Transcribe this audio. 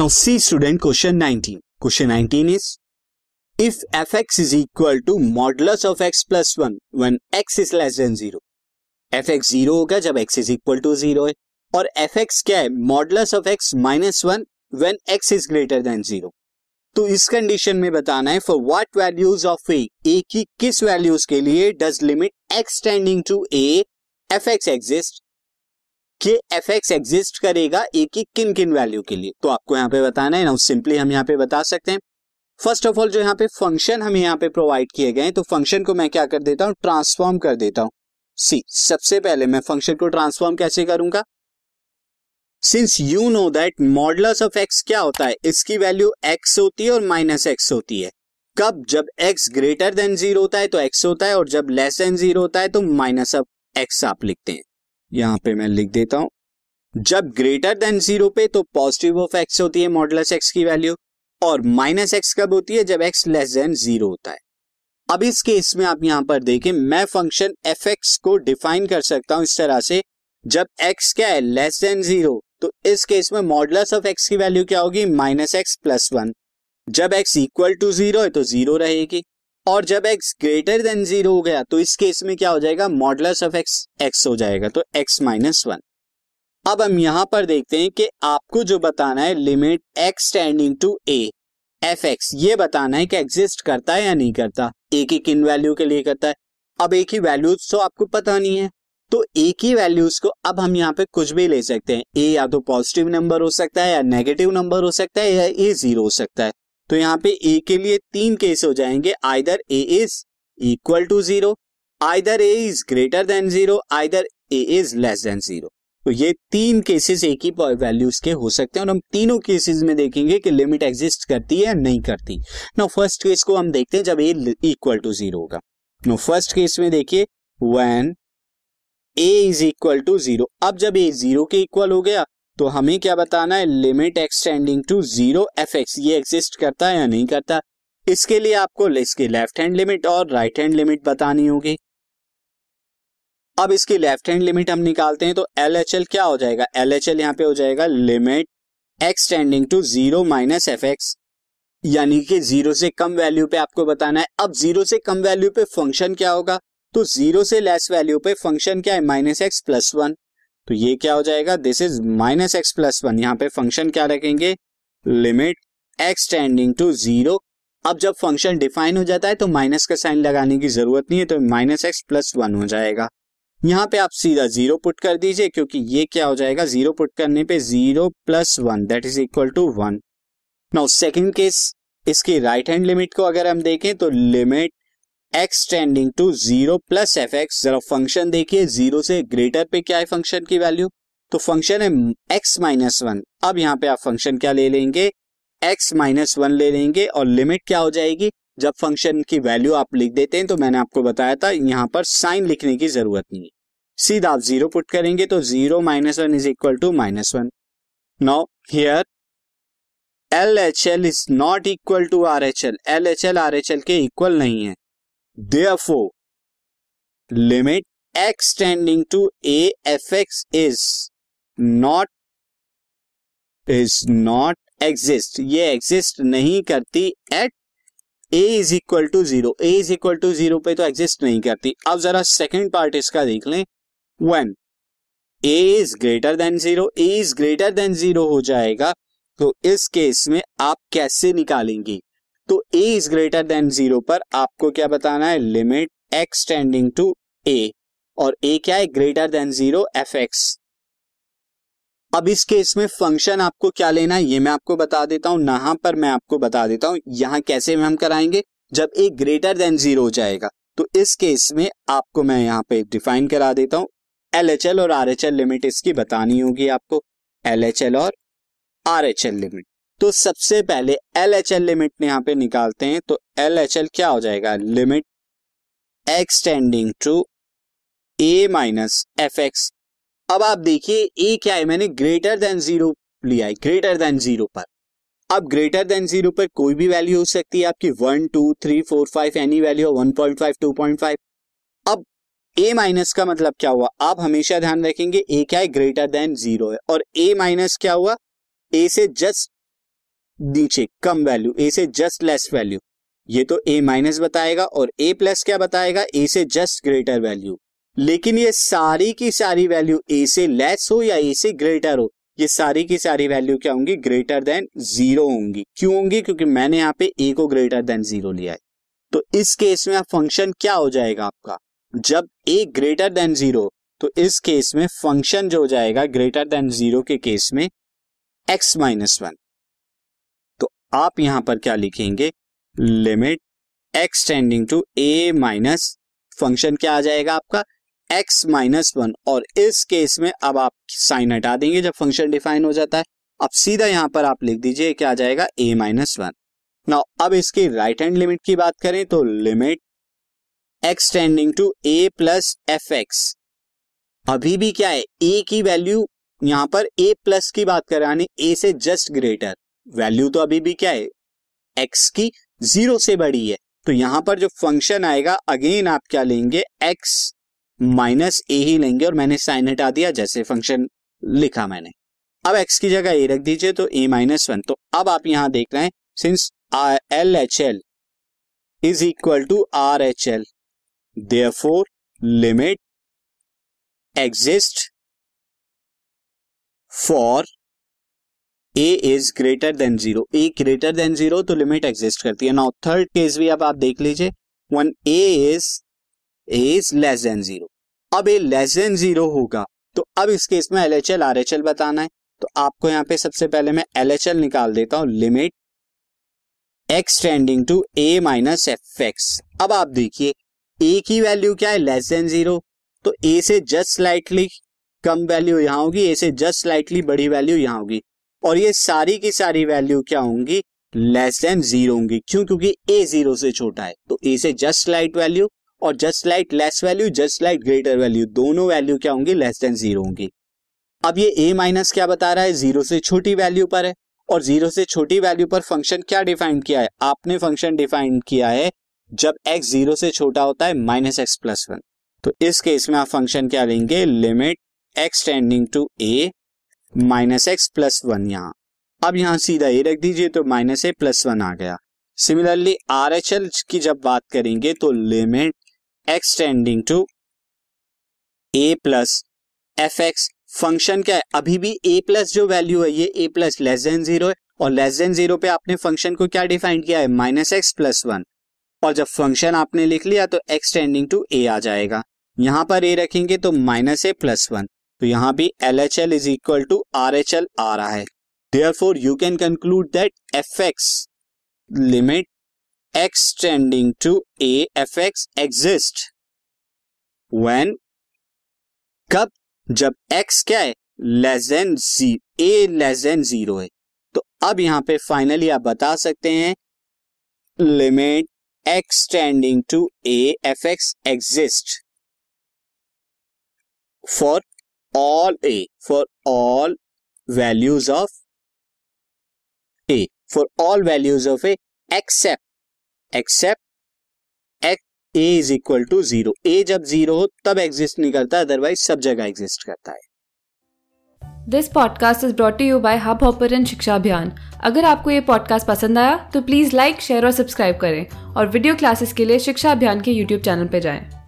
Now C student question 19 question 19 is if F X is equal to modulus of X plus one when X is less than zero F X zero होगा जब X is equal to zero है, और F X क्या है? Modulus of X minus one when X is greater than zero तो इस condition में बताना है for what values of A A की किस वैल्यूज़ के लिए does limit X tending to A F X exist कि एफ़ एक्स एग्जिस्ट करेगा ए की किन किन वैल्यू के लिए। तो आपको यहाँ पे बताना है ना सिंपली हम यहाँ पे बता सकते हैं। फ़र्स्ट ऑफ़ ऑल जो यहाँ पे फ़ंक्शन हमें यहाँ पे प्रोवाइड किए गए तो फ़ंक्शन को मैं क्या कर देता हूँ? ट्रांसफॉर्म कर देता हूँ। सी सबसे पहले मैं फ़ंक्शन को ट्रांसफॉर्म कैसे करूँगा? Since you know that modulus of X क्या होता है? इसकी वैल्यू एक्स होती है और माइनस एक्स होती है। कब? जब एक्स ग्रेटर देन ज़ीरो होता है तो एक्स होता है और जब लेस देन ज़ीरो होता है तो माइनस ऑफ़ एक्स आप लिखते हैं। यहाँ पे मैं लिख देता हूँ। जब ग्रेटर देन ज़ीरो पे तो पॉजिटिव ऑफ़ एक्स होती है मॉडुलस एक्स की वैल्यू और माइनस एक्स कब होती है? जब एक्स लेस देन ज़ीरो होता है। अब इस केस में आप यहाँ पर देखें, मैं फ़ंक्शन एफ़ एक्स को डिफाइन कर सकता हूँ इस तरह से। जब एक्स क्या है? लेस देन ज़ीरो तो इस केस में मॉडुलस ऑफ़ एक्स की वैल्यू क्या होगी? माइनस एक्स प्लस वन जब एक्स इक्वल टू ज़ीरो है तो ज़ीरो रहेगी। और जब एक्स ग्रेटर देन ज़ीरो हो गया तो इस केस में क्या हो जाएगा? मॉडलस ऑफ़ एक्स एक्स हो जाएगा तो एक्स माइनस वन अब हम यहाँ पर देखते हैं कि आपको जो बताना है limit X tending to A F X ये बताना है कि एग्जिस्ट करता है या नहीं करता। ए की किन वैल्यू के लिए करता है? अब एक ही वैल्यूज़ तो आपको पता नहीं है। तो ए की वैल्यूज़ को अब हम यहाँ पे कुछ भी ले सकते हैं। ए या तो पॉजिटिव नंबर हो सकता है या नेगेटिव नंबर हो सकता है या ए ज़ीरो हो सकता है। तो यहाँ पे ए के लिए तीन केस हो जाएँगे। Either A is equal to zero either A is greater than zero either A is less than zero तो ये तीन केसेस एक ही वैल्यूज़ के हो सकते हैं और हम तीनों केसेस में देखेंगे कि लिमिट एग्जिस्ट करती है या नहीं करती। नो फ़र्स्ट केस को हम देखते हैं जब ए इक्वल टू ज़ीरो होगा। नो फ़र्स्ट केस में देखिए when A is equal to zero अब जब ए ज़ीरो के इक्वल हो गया तो हमें क्या बताना है? Limit X tending to zero F X ये एग्जिस्ट करता है या नहीं करता? इसके लिए आपको इसकी लेफ़्ट हैंड लिमिट और राइट हैंड लिमिट बतानी होगी। अब इसकी लेफ़्ट हैंड लिमिट हम निकालते हैं तो एल एच एल क्या हो जाएगा? एल एच एल यहाँ पे हो जाएगा limit X tending to zero minus F X यानी कि ज़ीरो से कम वैल्यू पे आपको बताना है। अब ज़ीरो से कम वैल्यू पे फ़ंक्शन क्या होगा? तो ज़ीरो से लेस वैल्यू पे फ़ंक्शन क्या है? माइनस एक्स प्लस वन तो ये क्या हो जाएगा? This is minus X plus one यहाँ पे फ़ंक्शन क्या रखेंगे? Limit X tending to zero अब जब फ़ंक्शन डिफाइन हो जाता है तो माइनस का साइन लगाने की ज़रूरत नहीं है तो माइनस एक्स प्लस वन हो जाएगा। यहाँ पे आप सीधा ज़ीरो पुट कर दीजिए, क्योंकि ये क्या हो जाएगा? ज़ीरो पुट करने पे zero plus one that is equal to one now second case इसकी राइट हैंड लिमिट को अगर हम देखें तो limit X tending to zero plus F X जरा फ़ंक्शन देखिए ज़ीरो से ग्रेटर पे क्या है फ़ंक्शन की वैल्यू तो फ़ंक्शन है एक्स माइनस वन अब यहाँ पे आप फ़ंक्शन क्या ले लेंगे? एक्स माइनस वन ले लेंगे और लिमिट क्या हो जाएगी? जब फ़ंक्शन की वैल्यू आप लिख देते हैं तो मैंने आपको बताया था, यहाँ पर साइन लिखने की ज़रूरत नहीं है। सीधा आप ज़ीरो पुट करेंगे तो zero minus one is equal to minus one now here L H L is not equal to R H L L H L R H L के इक्वल नहीं है। Therefore, limit x tending to a is not is not exist. ये exist नहीं करती at a is equal to zero a is equal to zero पे तो exist नहीं करती. अब जरा सेकेंड पार्ट इसका देख लें. When a is greater than zero a is greater than zero हो जाएगा. तो इस केस में आप कैसे निकालेंगे? तो a is greater than zero पर आपको क्या बताना है? Limit x tending to a और ए क्या है? Greater than zero f x अब इस केस में फ़ंक्शन आपको क्या लेना है? ये मैं आपको बता देता हूँ। यहाँ पर मैं आपको बता देता हूँ। यहाँ कैसे हम कराएँगे? जब ए ग्रेटर देन ज़ीरो हो जाएगा तो इस केस में आपको मैं यहाँ पे डिफाइन करा देता हूँ। एल एच एल और आर एच एल लिमिट इसकी बतानी होगी आपको। एल एच एल और आर एच एल लिमिट तो सबसे पहले एल एच एल लिमिट यहाँ पे निकालते हैं तो एल एच एल क्या हो जाएगा? Limit x tending to a minus f x अब आप देखिए ए क्या है? मैंने ग्रेटर देन ज़ीरो लिया है ग्रेटर देन ज़ीरो पर। अब ग्रेटर देन ज़ीरो पर कोई भी वैल्यू हो सकती है आपकी। One two three four five any value one point five two point five अब ए माइनस का मतलब क्या हुआ? आप हमेशा ध्यान रखेंगे ए क्या है? ग्रेटर देन ज़ीरो है। और ए माइनस क्या हुआ? ए से जस्ट नीचे कम वैल्यू ए से जस्ट लेस वैल्यू ये तो ए माइनस बताएगा और ए प्लस क्या बताएगा? ए से जस्ट ग्रेटर वैल्यू लेकिन ये सारी की सारी वैल्यू ए से लेस हो या ए से ग्रेटर हो, ये सारी की सारी वैल्यू क्या होंगी? ग्रेटर देन ज़ीरो होंगी. क्यों होंगी? क्योंकि मैंने यहाँ पे ए को ग्रेटर देन ज़ीरो लिया है. तो इस केस में फ़ंक्शन क्या हो जाएगा आपका? जब ए ग्रेटर देन ज़ीरो तो इस केस में फ़ंक्शन जो हो जाएगा ग्रेटर देन ज़ीरो के केस में एक्स माइनस वन आप यहाँ पर क्या लिखेंगे? Limit x tending to a minus function क्या आ जाएगा आपका? एक्स माइनस वन और इस केस में अब आप साइन हटा देंगे जब फ़ंक्शन डिफाइन हो जाता है। अब सीधा यहाँ पर आप लिख दीजिए क्या आ जाएगा? ए माइनस वन नाउ अब इसकी राइट हैंड लिमिट की बात करें तो limit x tending to a plus f x अभी भी क्या है? ए की वैल्यू यहाँ पर ए प्लस की बात करें यानी ए से जस्ट ग्रेटर वैल्यू तो अभी भी क्या है? एक्स की ज़ीरो से बड़ी है। तो यहाँ पर जो फ़ंक्शन आएगा, अगेन आप क्या लेंगे? एक्स माइनस ए ही लेंगे और मैंने साइन हटा दिया, जैसे फ़ंक्शन लिखा मैंने। अब एक्स की जगह ए रख दीजिए तो ए माइनस वन। तो अब आप यहाँ देख रहे हैं since L H L is equal to R H L there limit exist for a is greater than zero a greater than zero तो लिमिट एग्जिस्ट करती है। नाउ थर्ड केस भी अब आप देख लीजिए। One a is a is less than zero अब a less than zero होगा। तो अब इस केस में L H L R H L बताना है। तो आपको यहाँ पे सबसे पहले मैं एल एच एल निकाल देता हूँ। Limit x tending to a minus f x अब आप देखिए ए की वैल्यू क्या है? लेस देन ज़ीरो तो ए से जस्ट स्लाइटली कम वैल्यू यहाँ होगी। ए से जस्ट स्लाइटली बड़ी वैल्यू यहाँ होगी। और ये सारी की सारी वैल्यू क्या होंगी? लेस देन ज़ीरो होंगी। क्यों? क्योंकि ए ज़ीरो से छोटा है। तो ए से जस्ट लाइट वैल्यू और just light less value just light greater value दोनों वैल्यू क्या होंगी? लेस देन ज़ीरो होंगी। अब ये ए माइनस क्या बता रहा है? ज़ीरो से छोटी वैल्यू पर है। और ज़ीरो से छोटी वैल्यू पर फ़ंक्शन क्या डिफाइन किया है? आपने फ़ंक्शन डिफाइन किया है जब एक्स ज़ीरो से छोटा होता है माइनस एक्स प्लस वन तो इस केस में आप फ़ंक्शन क्या लेंगे? Limit x tending to a minus x plus one यहाँ। अब यहाँ सीधा ए रख दीजिए तो माइनस ए प्लस वन आ गया। सिमिलरली आर एच एल की जब बात करेंगे तो limit x tending to a plus f x function क्या है? अभी भी ए प्लस जो वैल्यू है, ये a plus less than zero है और लेस देन ज़ीरो पे आपने फ़ंक्शन को क्या डिफाइन किया है? Minus x plus one. और जब फ़ंक्शन आपने लिख लिया तो एक्स टेंडिंग टू ए आ जाएगा। यहाँ पर ए रखेंगे तो माइनस ए प्लस वन। तो यहाँ भी L H L is equal to R H L आ रहा है। Therefore you can conclude that f x limit x tending to a f x exist when कब? जब एक्स क्या है? Less than ji a less than zero है। तो अब यहाँ पे फाइनली आप बता सकते हैं limit x tending to a f x exist for all a for all values of a for all values of a except except x a is equal to zero a जब zero हो, तब exist नहीं करता otherwise सब जगह exist करता है। This podcast is brought you by Hubhopper शिक्षा अभियान अगर आपको ये पॉडकास्ट पसंद आया तो प्लीज़ लाइक शेयर और सब्सक्राइब करें। और वीडियो क्लासेस के लिए शिक्षा अभियान के यूट्यूब चैनल पर जाएँ।